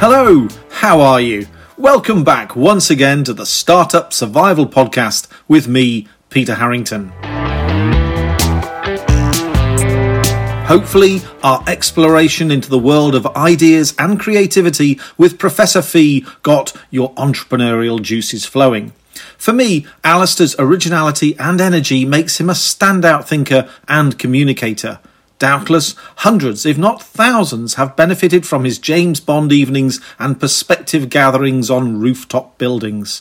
Hello, how are you? Welcome back once again to the Startup Survival Podcast with me, Peter Harrington. Hopefully, our exploration into the world of ideas and creativity with Professor Fee got your entrepreneurial juices flowing. For me, Alistair's originality and energy makes him a standout thinker and communicator. Doubtless, hundreds, if not thousands, have benefited from his James Bond evenings and perspective gatherings on rooftop buildings.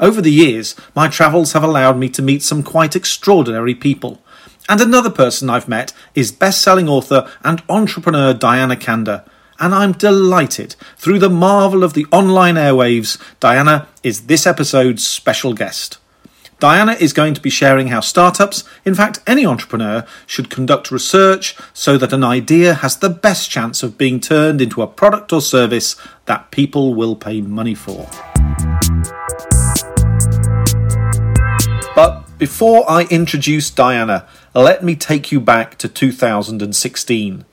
Over the years, my travels have allowed me to meet some quite extraordinary people. And another person I've met is best selling author and entrepreneur Diana Kander. And I'm delighted, through the marvel of the online airwaves, Diana is this episode's special guest. Diana is going to be sharing how startups, in fact, any entrepreneur, should conduct research so that an idea has the best chance of being turned into a product or service that people will pay money for. But before I introduce Diana, let me take you back to 2016.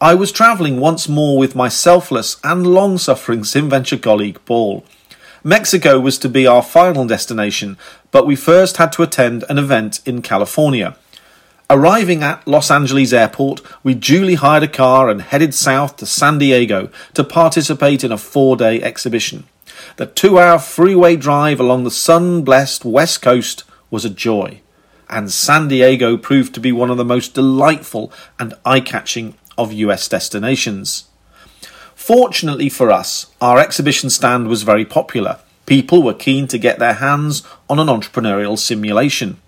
I was travelling once more with my selfless and long suffering SimVenture colleague Paul. Mexico was to be our final destination, but we first had to attend an event in California. Arriving at Los Angeles Airport, we duly hired a car and headed south to San Diego to participate in a four day exhibition. The two hour freeway drive along the sun blessed west coast was a joy, and San Diego proved to be one of the most delightful and eye catching of US destinations. Fortunately for us, our exhibition stand was very popular. People were keen to get their hands on an entrepreneurial simulation.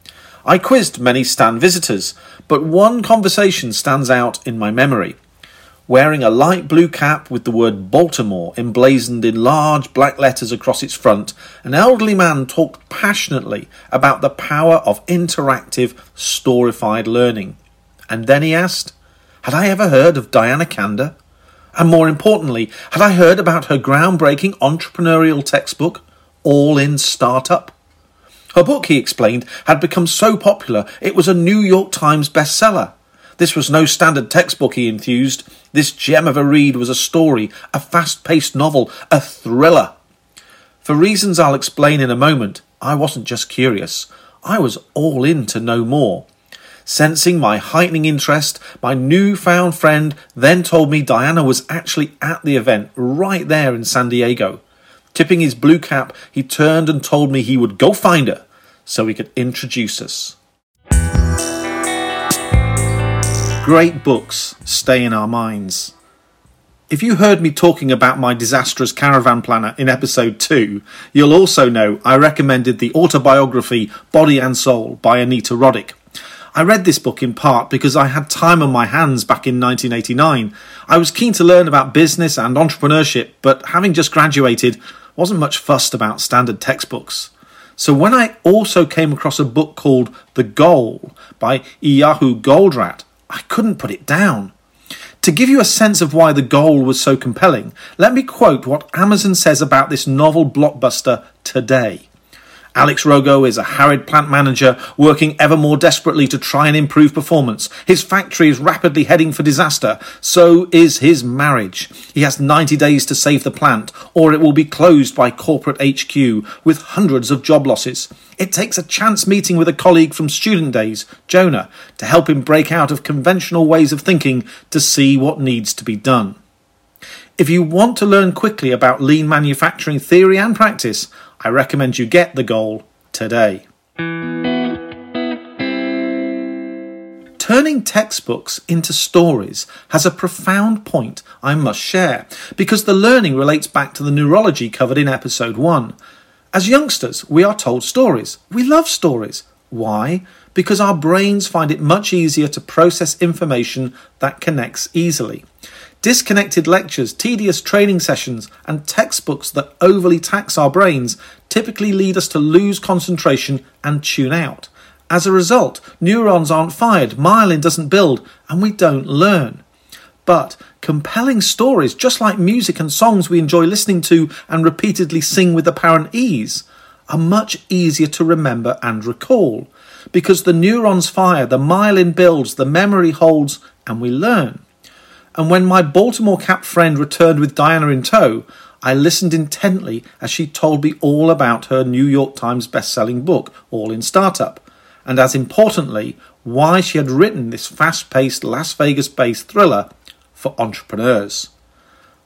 I quizzed many stand visitors, but one conversation stands out in my memory. Wearing a light blue cap with the word Baltimore emblazoned in large black letters across its front, an elderly man talked passionately about the power of interactive, storified learning. And then he asked, Had I ever heard of Diana Kander? And more importantly, had I heard about her groundbreaking entrepreneurial textbook, All in Startup? Her book, he explained, had become so popular it was a New York Times bestseller. This was no standard textbook, he enthused. This gem of a read was a story, a fast paced novel, a thriller. For reasons I'll explain in a moment, I wasn't just curious, I was all in to know more. Sensing my heightening interest, my newfound friend then told me Diana was actually at the event right there in San Diego. Tipping his blue cap, he turned and told me he would go find her so he could introduce us. Great books stay in our minds. If you heard me talking about my disastrous caravan planner in episode 2, you'll also know I recommended the autobiography Body and Soul by Anita Roddick. I read this book in part because I had time on my hands back in 1989. I was keen to learn about business and entrepreneurship, but having just graduated, wasn't much fussed about standard textbooks. So when I also came across a book called The Goal by Eliyahu Goldratt, I couldn't put it down. To give you a sense of why The Goal was so compelling, let me quote what Amazon says about this novel blockbuster today. Alex Rogo is a harried plant manager working ever more desperately to try and improve performance. His factory is rapidly heading for disaster. So is his marriage. He has 90 days to save the plant, or it will be closed by corporate HQ with hundreds of job losses. It takes a chance meeting with a colleague from student days, Jonah, to help him break out of conventional ways of thinking to see what needs to be done. If you want to learn quickly about lean manufacturing theory and practice, I recommend you get the goal today. Turning textbooks into stories has a profound point I must share because the learning relates back to the neurology covered in episode 1. As youngsters, we are told stories. We love stories. Why? Because our brains find it much easier to process information that connects easily. Disconnected lectures, tedious training sessions, and textbooks that overly tax our brains typically lead us to lose concentration and tune out. As a result, neurons aren't fired, myelin doesn't build, and we don't learn. But compelling stories, just like music and songs we enjoy listening to and repeatedly sing with apparent ease, are much easier to remember and recall because the neurons fire, the myelin builds, the memory holds, and we learn. And when my Baltimore Cap friend returned with Diana in tow, I listened intently as she told me all about her New York Times best-selling book, All in Startup, and as importantly, why she had written this fast-paced Las Vegas-based thriller for entrepreneurs.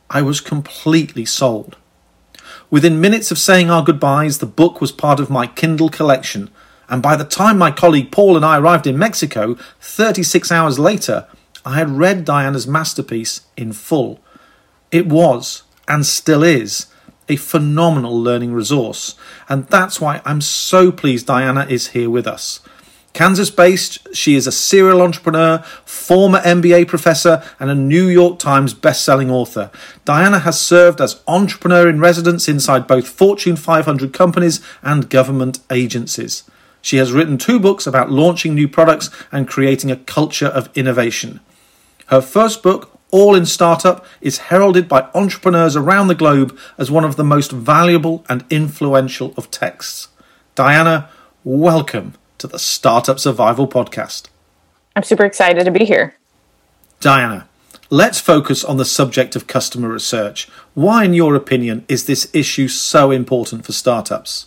I was completely sold. Within minutes of saying our goodbyes, the book was part of my Kindle collection, and by the time my colleague Paul and I arrived in Mexico, 36 hours later, I had read Diana's masterpiece in full. It was, and still is, a phenomenal learning resource, and that's why I'm so pleased Diana is here with us. Kansas based, she is a serial entrepreneur, former MBA professor, and a New York Times best-selling author. Diana has served as entrepreneur in residence inside both Fortune 500 companies and government agencies. She has written two books about launching new products and creating a culture of innovation. Her first book, All in Startup, is heralded by entrepreneurs around the globe as one of the most valuable and influential of texts. Diana, welcome to the Startup Survival Podcast. I'm super excited to be here. Diana, let's focus on the subject of customer research. Why, in your opinion, is this issue so important for startups?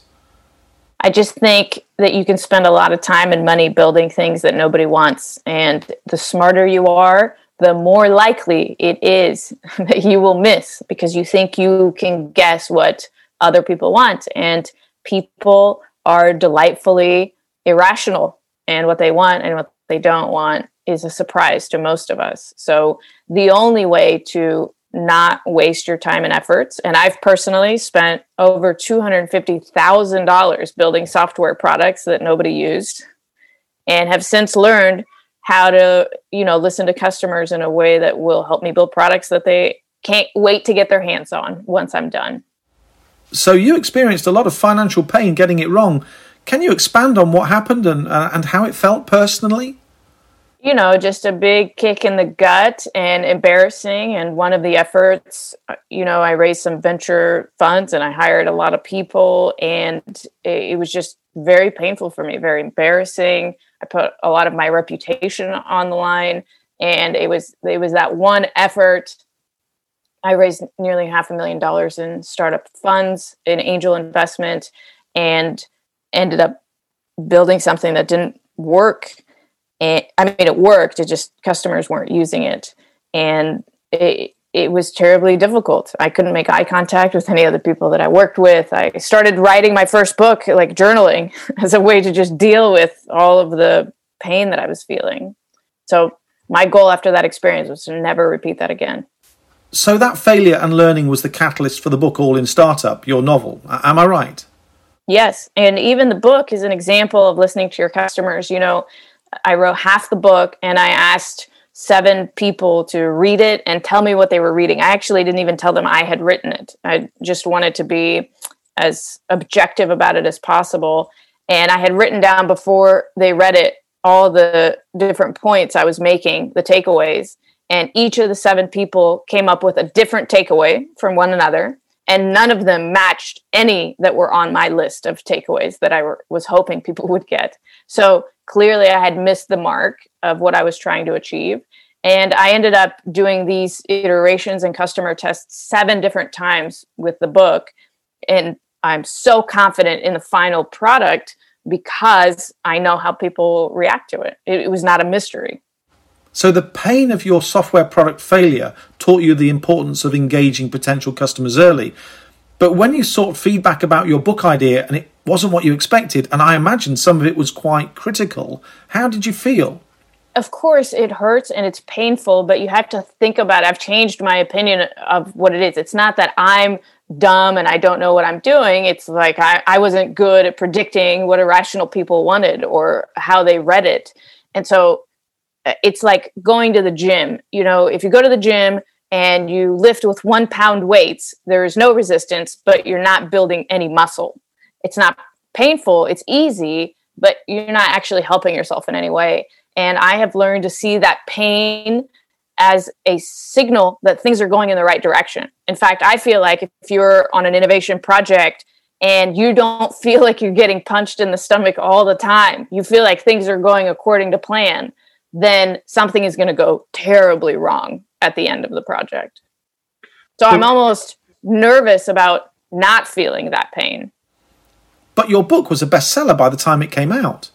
I just think that you can spend a lot of time and money building things that nobody wants. And the smarter you are, the more likely it is that you will miss because you think you can guess what other people want. And people are delightfully irrational and what they want and what they don't want is a surprise to most of us. So the only way to not waste your time and efforts and I've personally spent over $250,000 building software products that nobody used and have since learned how to, you know, listen to customers in a way that will help me build products that they can't wait to get their hands on once I'm done. So you experienced a lot of financial pain getting it wrong. Can you expand on what happened and uh, and how it felt personally? You know, just a big kick in the gut and embarrassing. And one of the efforts, uh, you know, I raised some venture funds and I hired a lot of people, and it, it was just very painful for me, very embarrassing. I put a lot of my reputation on the line, and it was it was that one effort. I raised nearly half a million dollars in startup funds, in angel investment, and ended up building something that didn't work. And I mean, it worked. It just customers weren't using it, and it it was terribly difficult. I couldn't make eye contact with any of the people that I worked with. I started writing my first book, like journaling, as a way to just deal with all of the pain that I was feeling. So my goal after that experience was to never repeat that again. So that failure and learning was the catalyst for the book All in Startup, your novel. Am I right? Yes. And even the book is an example of listening to your customers. You know, I wrote half the book and I asked seven people to read it and tell me what they were reading. I actually didn't even tell them I had written it. I just wanted to be as objective about it as possible. And I had written down before they read it all the different points I was making, the takeaways. And each of the seven people came up with a different takeaway from one another and none of them matched any that were on my list of takeaways that I were, was hoping people would get. So clearly, I had missed the mark of what I was trying to achieve. And I ended up doing these iterations and customer tests seven different times with the book. And I'm so confident in the final product because I know how people react to it. It, it was not a mystery. So the pain of your software product failure taught you the importance of engaging potential customers early. But when you sought feedback about your book idea and it wasn't what you expected, and I imagine some of it was quite critical, how did you feel? Of course, it hurts and it's painful, but you have to think about it. I've changed my opinion of what it is. It's not that I'm dumb and I don't know what I'm doing. It's like I, I wasn't good at predicting what irrational people wanted or how they read it. And so Uh, it's like going to the gym. You know, if you go to the gym and you lift with one pound weights, there is no resistance, but you're not building any muscle. It's not painful, it's easy, but you're not actually helping yourself in any way. And I have learned to see that pain as a signal that things are going in the right direction. In fact, I feel like if you're on an innovation project and you don't feel like you're getting punched in the stomach all the time, you feel like things are going according to plan, then something is going to go terribly wrong at the end of the project. So I'm almost nervous about not feeling that pain. But your book was a bestseller by the time it came out.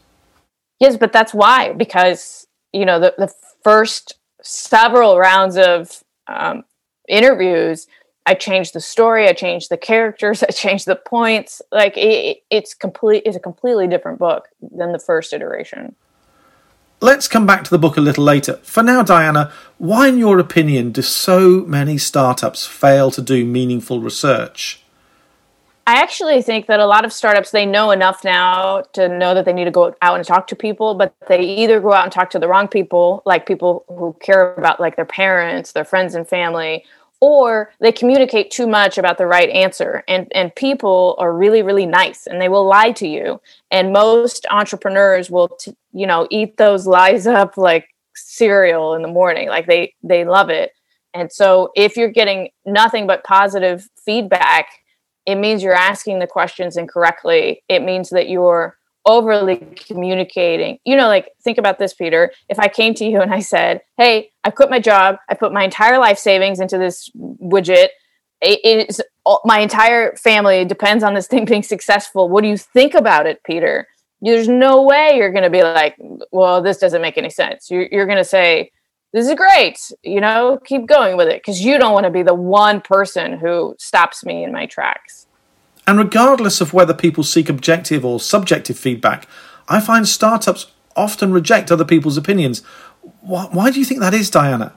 Yes, but that's why, because, you know, the, the first several rounds of um, interviews, I changed the story, I changed the characters, I changed the points. Like it, it's complete, it's a completely different book than the first iteration. Let's come back to the book a little later. For now, Diana, why, in your opinion, do so many startups fail to do meaningful research? I actually think that a lot of startups they know enough now to know that they need to go out and talk to people, but they either go out and talk to the wrong people, like people who care about like their parents, their friends and family, or they communicate too much about the right answer. And and people are really really nice and they will lie to you. And most entrepreneurs will t- you know eat those lies up like cereal in the morning. Like they they love it. And so if you're getting nothing but positive feedback it means you're asking the questions incorrectly. It means that you're overly communicating. You know, like think about this, Peter. If I came to you and I said, Hey, I quit my job, I put my entire life savings into this widget. It is my entire family depends on this thing being successful. What do you think about it, Peter? There's no way you're going to be like, well, this doesn't make any sense. You're, you're going to say, this is great you know keep going with it because you don't want to be the one person who stops me in my tracks and regardless of whether people seek objective or subjective feedback i find startups often reject other people's opinions. Why, why do you think that is diana?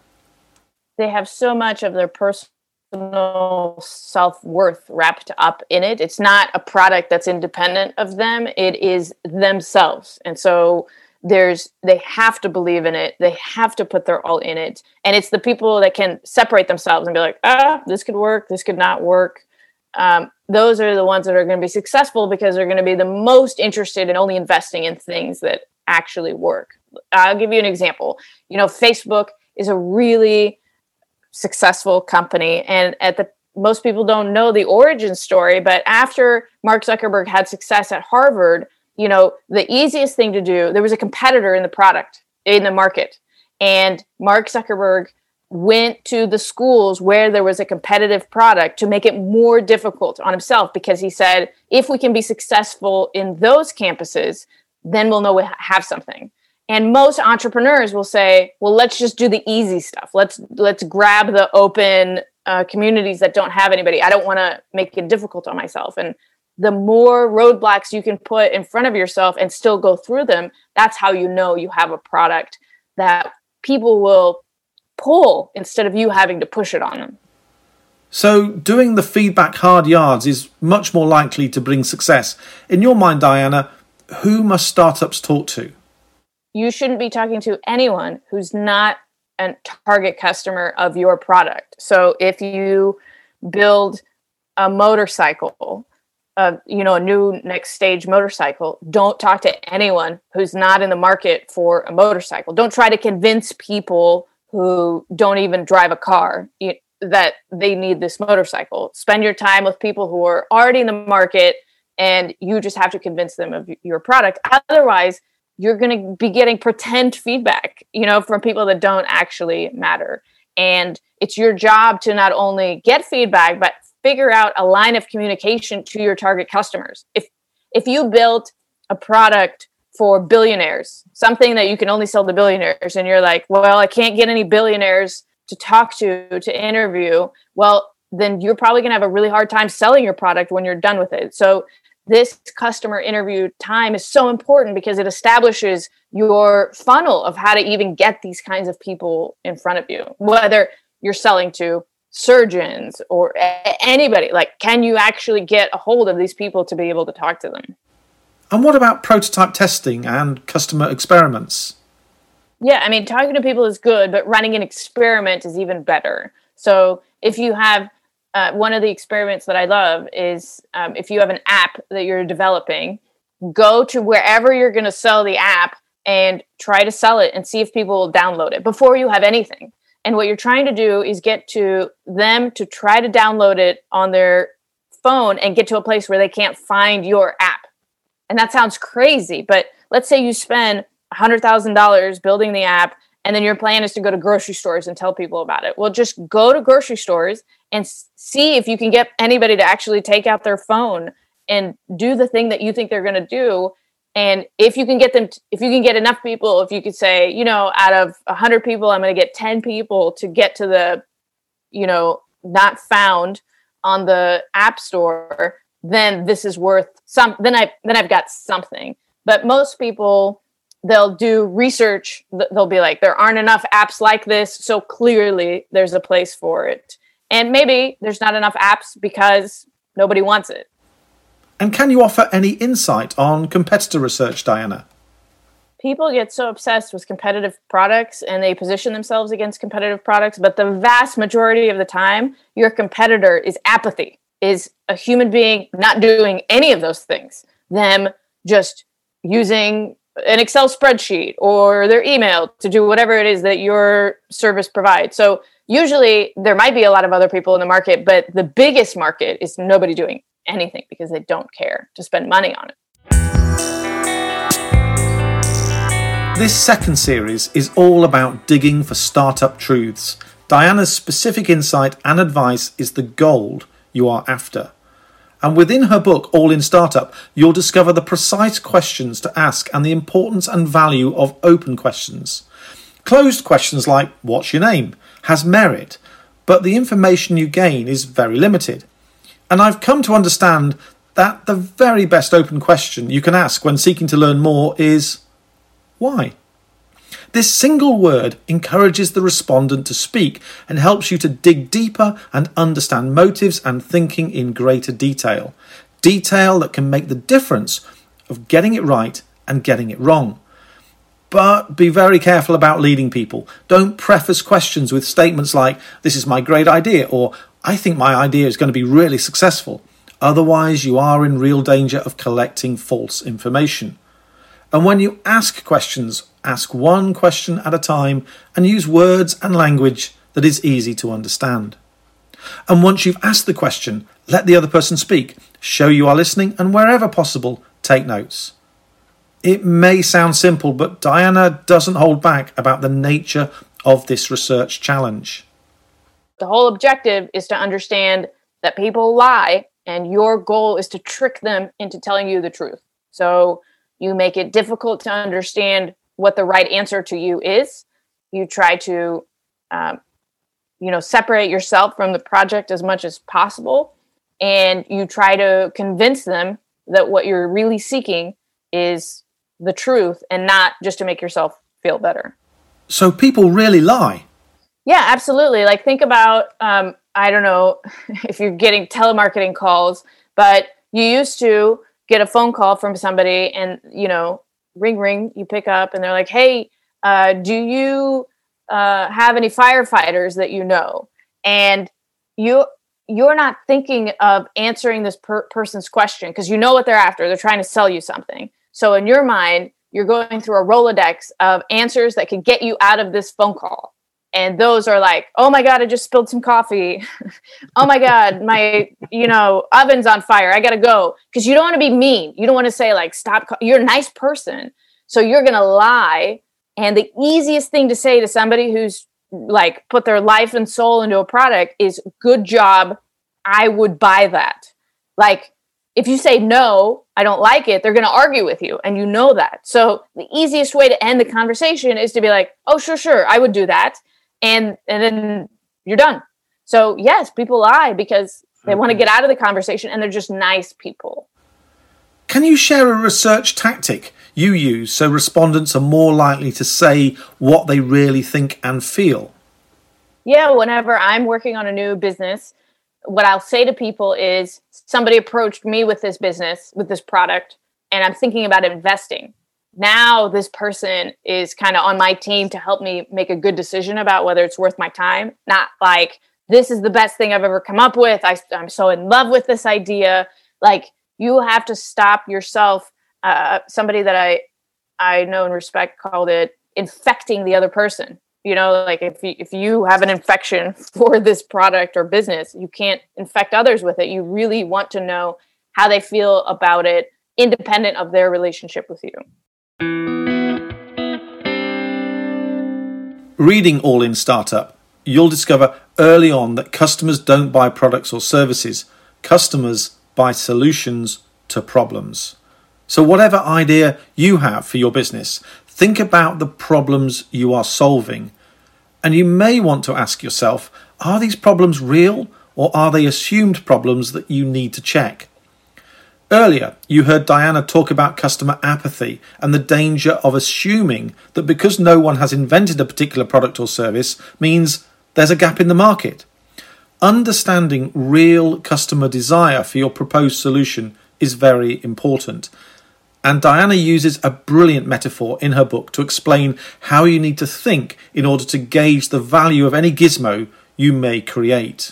They have so much of their personal self-worth wrapped up in it. It's not a product that's independent of them. It is themselves. And so there's they have to believe in it. They have to put their all in it. And it's the people that can separate themselves and be like ah this could work. This could not work. Um, those are the ones that are going to be successful because they're going to be the most interested in only investing in things that actually work i'll give you an example you know facebook is a really successful company and at the most people don't know the origin story but after mark zuckerberg had success at harvard you know, the easiest thing to do, there was a competitor in the product, in the market. And Mark Zuckerberg went to the schools where there was a competitive product to make it more difficult on himself because he said, if we can be successful in those campuses, then we'll know we have something. And most entrepreneurs will say, well, let's just do the easy stuff. Let's let's grab the open uh, communities that don't have anybody. I don't want to make it difficult on myself. And the more roadblocks you can put in front of yourself and still go through them, that's how you know you have a product that people will pull instead of you having to push it on them. So, doing the feedback hard yards is much more likely to bring success. In your mind, Diana, who must startups talk to? You shouldn't be talking to anyone who's not a target customer of your product. So, if you build a motorcycle a you know a new next stage motorcycle don't talk to anyone who's not in the market for a motorcycle don't try to convince people who don't even drive a car that they need this motorcycle. Spend your time with people who are already in the market and you just have to convince them of your product. Otherwise you're going to be getting pretend feedback you know from people that don't actually matter. And it's your job to not only get feedback but figure out a line of communication to your target customers. If if you built a product for billionaires, something that you can only sell to billionaires, and you're like, well, I can't get any billionaires to talk to to interview, well, then you're probably going to have a really hard time selling your product when you're done with it. So this customer interview time is so important because it establishes your funnel of how to even get these kinds of people in front of you, whether you're selling to surgeons or anybody. Like can you actually get a hold of these people to be able to talk to them and what about prototype testing and customer experiments? Yeah i mean talking to people is good but running an experiment is even better. So if you have uh, one of the experiments that i love is um, if you have an app that you're developing go to wherever you're going to sell the app and try to sell it and see if people will download it before you have anything. And what you're trying to do is get to them to try to download it on their phone and get to a place where they can't find your app. And that sounds crazy, but let's say you spend $100,000 building the app and then your plan is to go to grocery stores and tell people about it. Well, just go to grocery stores and see if you can get anybody to actually take out their phone and do the thing that you think they're going to do and if you can get them if you can get enough people if you could say you know out of 100 people i'm going to get 10 people to get to the you know not found on the app store then this is worth some then i then i've got something. But most people they'll do research they'll be like there aren't enough apps like this so clearly there's a place for it. And maybe there's not enough apps because nobody wants it. And can you offer any insight on competitor research, Diana? People get so obsessed with competitive products and they position themselves against competitive products, but the vast majority of the time, your competitor is apathy, is a human being not doing any of those things. Them just using an Excel spreadsheet or their email to do whatever it is that your service provides. So usually there might be a lot of other people in the market, but the biggest market is nobody doing anything because they don't care to spend money on it. This second series is all about digging for startup truths. Diana's specific insight and advice is the gold you are after. And within her book, All in Startup, you'll discover the precise questions to ask and the importance and value of open questions. Closed questions like, What's your name? has merit, but the information you gain is very limited. And I've come to understand that the very best open question you can ask when seeking to learn more is why? This single word encourages the respondent to speak and helps you to dig deeper and understand motives and thinking in greater detail. Detail that can make the difference of getting it right and getting it wrong. But be very careful about leading people. Don't preface questions with statements like, This is my great idea, or I think my idea is going to be really successful. Otherwise, you are in real danger of collecting false information. And when you ask questions, ask one question at a time and use words and language that is easy to understand. And once you've asked the question, let the other person speak, show you are listening, and wherever possible, take notes. It may sound simple, but Diana doesn't hold back about the nature of this research challenge. The whole objective is to understand that people lie, and your goal is to trick them into telling you the truth. So you make it difficult to understand what the right answer to you is. You try to, um, you know, separate yourself from the project as much as possible, and you try to convince them that what you're really seeking is the truth and not just to make yourself feel better. So people really lie. Yeah, absolutely. Like think about um, I don't know if you're getting telemarketing calls, but you used to get a phone call from somebody and you know ring ring you pick up and they're like hey uh, do you uh, have any firefighters that you know? And you you're not thinking of answering this per- person's question because you know what they're after. They're trying to sell you something. So in your mind you're going through a rolodex of answers that could get you out of this phone call and those are like oh my god i just spilled some coffee. Oh my god my you know oven's on fire. I gotta go. Because you don't want to be mean. You don't want to say like stop you're a nice person. So you're gonna lie. And the easiest thing to say to somebody who's like put their life and soul into a product is good job. I would buy that. Like if you say no i don't like it they're going to argue with you and you know that. So the easiest way to end the conversation is to be like oh sure sure i would do that and and then you're done. So yes, people lie because they want to get out of the conversation and they're just nice people. Can you share a research tactic you use so respondents are more likely to say what they really think and feel? Yeah, whenever I'm working on a new business, what I'll say to people is somebody approached me with this business, with this product, and I'm thinking about investing now this person is kind of on my team to help me make a good decision about whether it's worth my time not like this is the best thing i've ever come up with I, am so in love with this idea like you have to stop yourself uh, somebody that i i know and respect called it infecting the other person You know, like if you, if you have an infection for this product or business, you can't infect others with it. You really want to know how they feel about it, independent of their relationship with you. Reading All in Startup, you'll discover early on that customers don't buy products or services, customers buy solutions to problems. So, whatever idea you have for your business, think about the problems you are solving. And you may want to ask yourself are these problems real or are they assumed problems that you need to check? Earlier, you heard Diana talk about customer apathy and the danger of assuming that because no one has invented a particular product or service means there's a gap in the market. Understanding real customer desire for your proposed solution is very important. And Diana uses a brilliant metaphor in her book to explain how you need to think in order to gauge the value of any gizmo you may create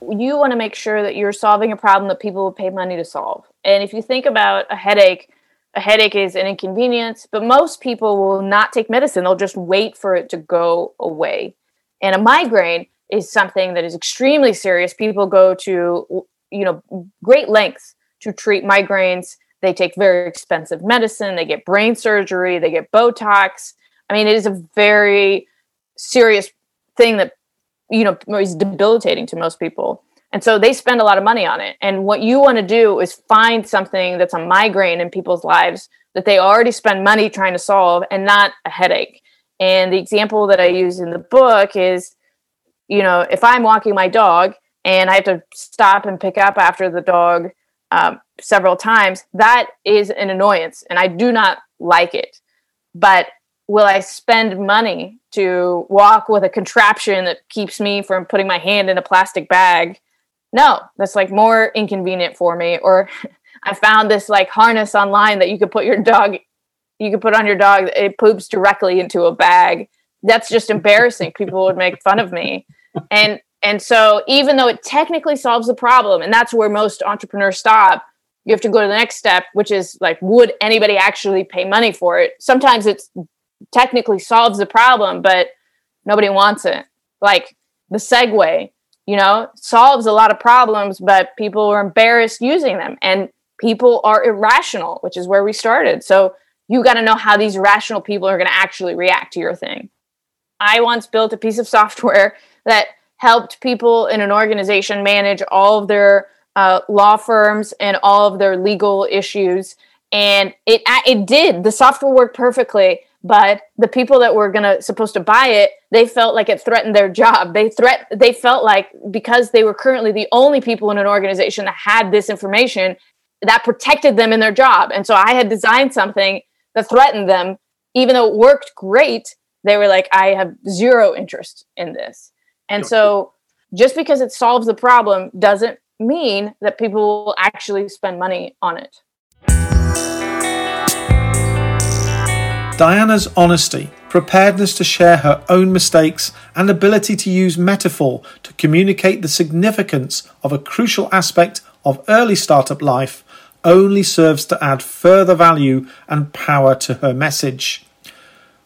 you want to make sure that you're solving a problem that people will pay money to solve. And if you think about a headache, a headache is an inconvenience, but most people will not take medicine. They'll just wait for it to go away. And a migraine is something that is extremely serious. People go to, you know, great lengths to treat migraines. They take very expensive medicine, they get brain surgery, they get Botox. I mean, it is a very serious thing that you know is debilitating to most people. And so they spend a lot of money on it. And what you want to do is find something that's a migraine in people's lives that they already spend money trying to solve and not a headache. And the example that i use in the book is you know if i'm walking my dog and i have to stop and pick up after the dog um, several times that is an annoyance and i do not like it. But will I spend money to walk with a contraption that keeps me from putting my hand in a plastic bag? No, that's like more inconvenient for me. Or I found this like harness online that you could put your dog, you could put on your dog, it poops directly into a bag. That's just embarrassing. People would make fun of me. And and so even though it technically solves the problem, and that's where most entrepreneurs stop, you have to go to the next step, which is like, would anybody actually pay money for it? Sometimes it's technically solves the problem, but nobody wants it. Like the Segway, you know, solves a lot of problems, but people are embarrassed using them. And people are irrational, which is where we started. So you got to know how these rational people are going to actually react to your thing. I once built a piece of software that helped people in an organization manage all of their uh, law firms and all of their legal issues. And it it did. The software worked perfectly, but the people that were gonna supposed to buy it they felt like it threatened their job. They threat they felt like because they were currently the only people in an organization that had this information that protected them in their job. And so i had designed something that threatened them. Even though it worked great they were like i have zero interest in this. And so just because it solves the problem doesn't mean that people will actually spend money on it Diana's honesty, preparedness to share her own mistakes, and ability to use metaphor to communicate the significance of a crucial aspect of early startup life only serves to add further value and power to her message.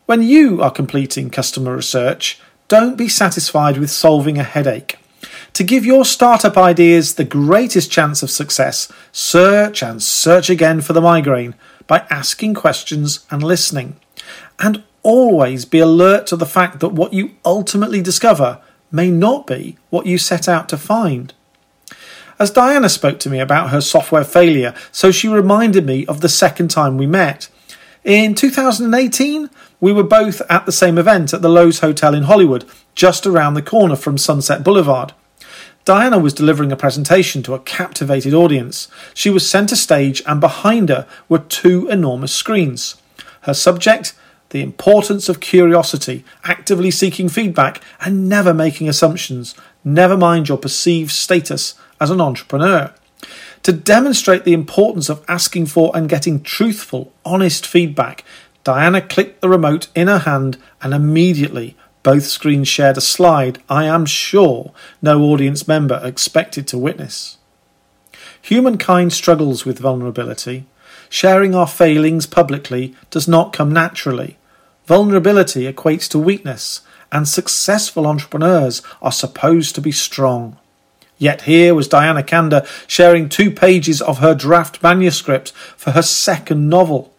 When you are completing customer research, don't be satisfied with solving a headache. To give your startup ideas the greatest chance of success, search and search again for the migraine by asking questions and listening. And always be alert to the fact that what you ultimately discover may not be what you set out to find. As Diana spoke to me about her software failure, so she reminded me of the second time we met. In 2018, we were both at the same event at the Loews Hotel in Hollywood, just around the corner from Sunset Boulevard. Diana was delivering a presentation to a captivated audience. She was centre stage, and behind her were two enormous screens. Her subject the importance of curiosity, actively seeking feedback, and never making assumptions, never mind your perceived status as an entrepreneur. To demonstrate the importance of asking for and getting truthful, honest feedback, Diana clicked the remote in her hand and immediately both screens shared a slide I am sure no audience member expected to witness. Humankind struggles with vulnerability. Sharing our failings publicly does not come naturally. Vulnerability equates to weakness, and successful entrepreneurs are supposed to be strong. Yet here was Diana Kander sharing two pages of her draft manuscript for her second novel.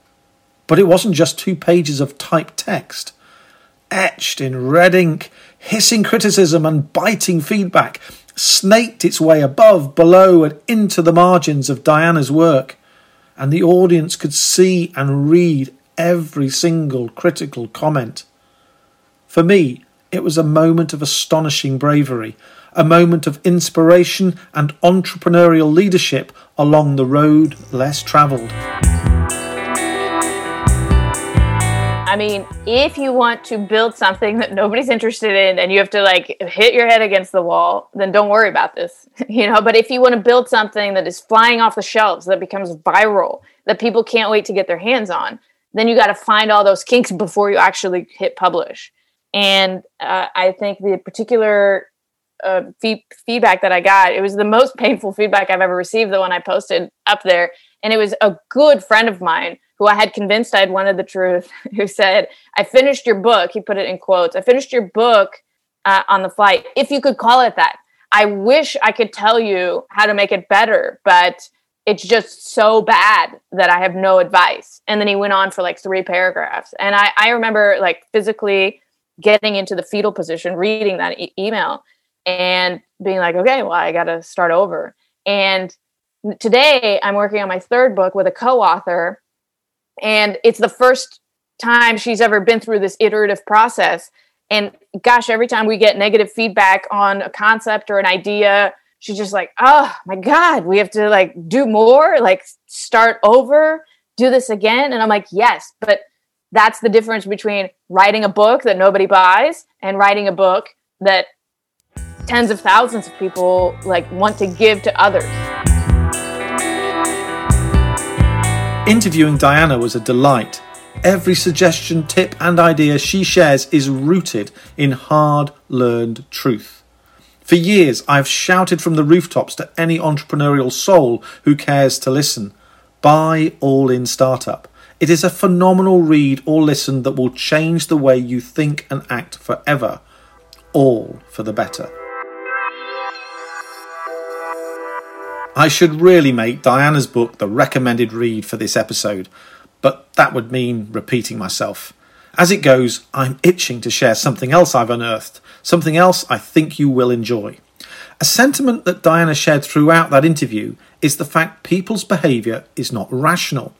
But it wasn't just two pages of typed text. Etched in red ink, hissing criticism and biting feedback snaked its way above, below, and into the margins of Diana's work, and the audience could see and read every single critical comment. For me, it was a moment of astonishing bravery, a moment of inspiration and entrepreneurial leadership along the road less travelled. I mean, if you want to build something that nobody's interested in and you have to like hit your head against the wall, then don't worry about this. you know, but if you want to build something that is flying off the shelves, that becomes viral, that people can't wait to get their hands on, then you got to find all those kinks before you actually hit publish. And uh, I think the particular uh, fee- feedback that I got. It was the most painful feedback I've ever received. The one I posted up there, and it was a good friend of mine who I had convinced I had wanted the truth. Who said, "I finished your book." He put it in quotes. I finished your book uh, on the flight, if you could call it that. I wish I could tell you how to make it better, but it's just so bad that I have no advice. And then he went on for like three paragraphs. And I, I remember like physically getting into the fetal position, reading that e- email and being like, okay, well, I got to start over. And today I'm working on my third book with a co author, and it's the first time she's ever been through this iterative process. And gosh, every time we get negative feedback on a concept or an idea, she's just like, oh my God, we have to like do more, like start over, do this again. And I'm like, yes, but that's the difference between writing a book that nobody buys and writing a book that tens of thousands of people like want to give to others. Interviewing Diana was a delight. Every suggestion, tip, and idea she shares is rooted in hard learned truth. For years, I've shouted from the rooftops to any entrepreneurial soul who cares to listen buy All In Startup. It is a phenomenal read or listen that will change the way you think and act forever, all for the better. I should really make Diana's book the recommended read for this episode, but that would mean repeating myself. As it goes, I'm itching to share something else I've unearthed, something else I think you will enjoy. A sentiment that Diana shared throughout that interview is the fact people's behaviour is not rational.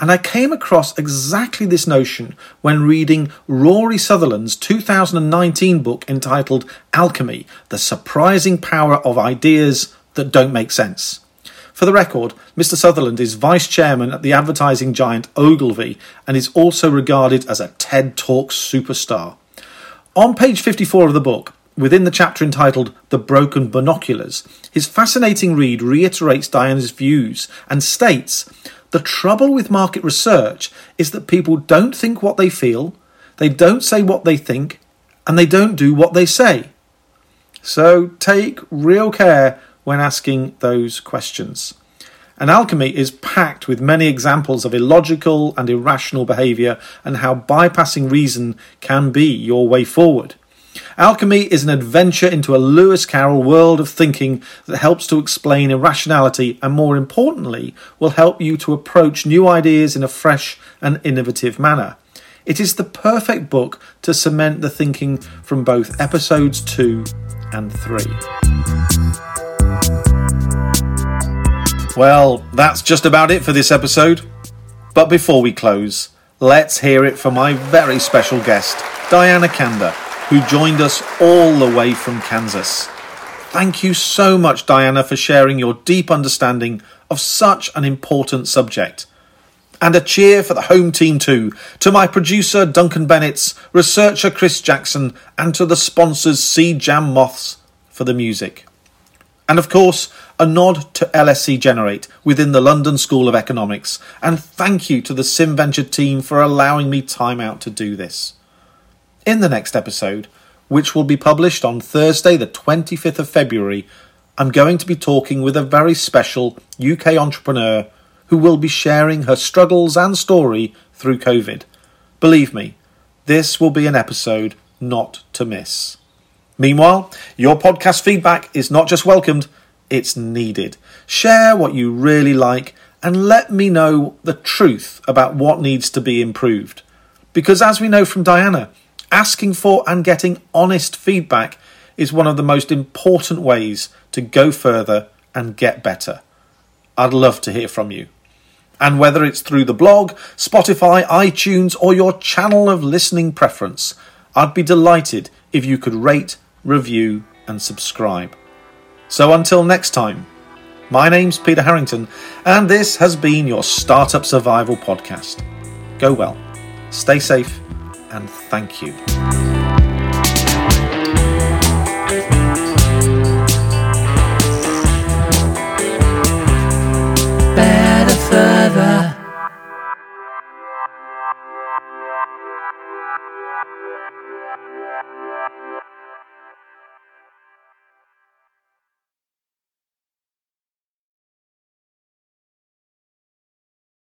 And I came across exactly this notion when reading Rory Sutherland's 2019 book entitled Alchemy The Surprising Power of Ideas that don't make sense. For the record, Mr. Sutherland is vice chairman at the advertising giant Ogilvy and is also regarded as a TED Talk superstar. On page 54 of the book, within the chapter entitled The Broken Binoculars, his fascinating read reiterates Diana's views and states the trouble with market research is that people don't think what they feel, they don't say what they think, and they don't do what they say. So take real care when asking those questions. And alchemy is packed with many examples of illogical and irrational behaviour and how bypassing reason can be your way forward. Alchemy is an adventure into a Lewis Carroll world of thinking that helps to explain irrationality and, more importantly, will help you to approach new ideas in a fresh and innovative manner. It is the perfect book to cement the thinking from both episodes 2 and 3. Well, that's just about it for this episode. But before we close, let's hear it from my very special guest, Diana Kander, who joined us all the way from Kansas. Thank you so much, Diana, for sharing your deep understanding of such an important subject. And a cheer for the home team too, to my producer Duncan Bennett's, researcher Chris Jackson, and to the sponsors Seed Jam Moths for the music. And of course, a nod to LSE Generate within the London School of Economics, and thank you to the SimVenture team for allowing me time out to do this. In the next episode, which will be published on Thursday, the 25th of February, I'm going to be talking with a very special UK entrepreneur who will be sharing her struggles and story through COVID. Believe me, this will be an episode not to miss. Meanwhile, your podcast feedback is not just welcomed, it's needed. Share what you really like and let me know the truth about what needs to be improved. Because as we know from Diana, asking for and getting honest feedback is one of the most important ways to go further and get better. I'd love to hear from you. And whether it's through the blog, Spotify, iTunes, or your channel of listening preference, I'd be delighted if you could rate, review, and subscribe. So until next time, my name's Peter Harrington, and this has been your Startup Survival Podcast. Go well, stay safe, and thank you.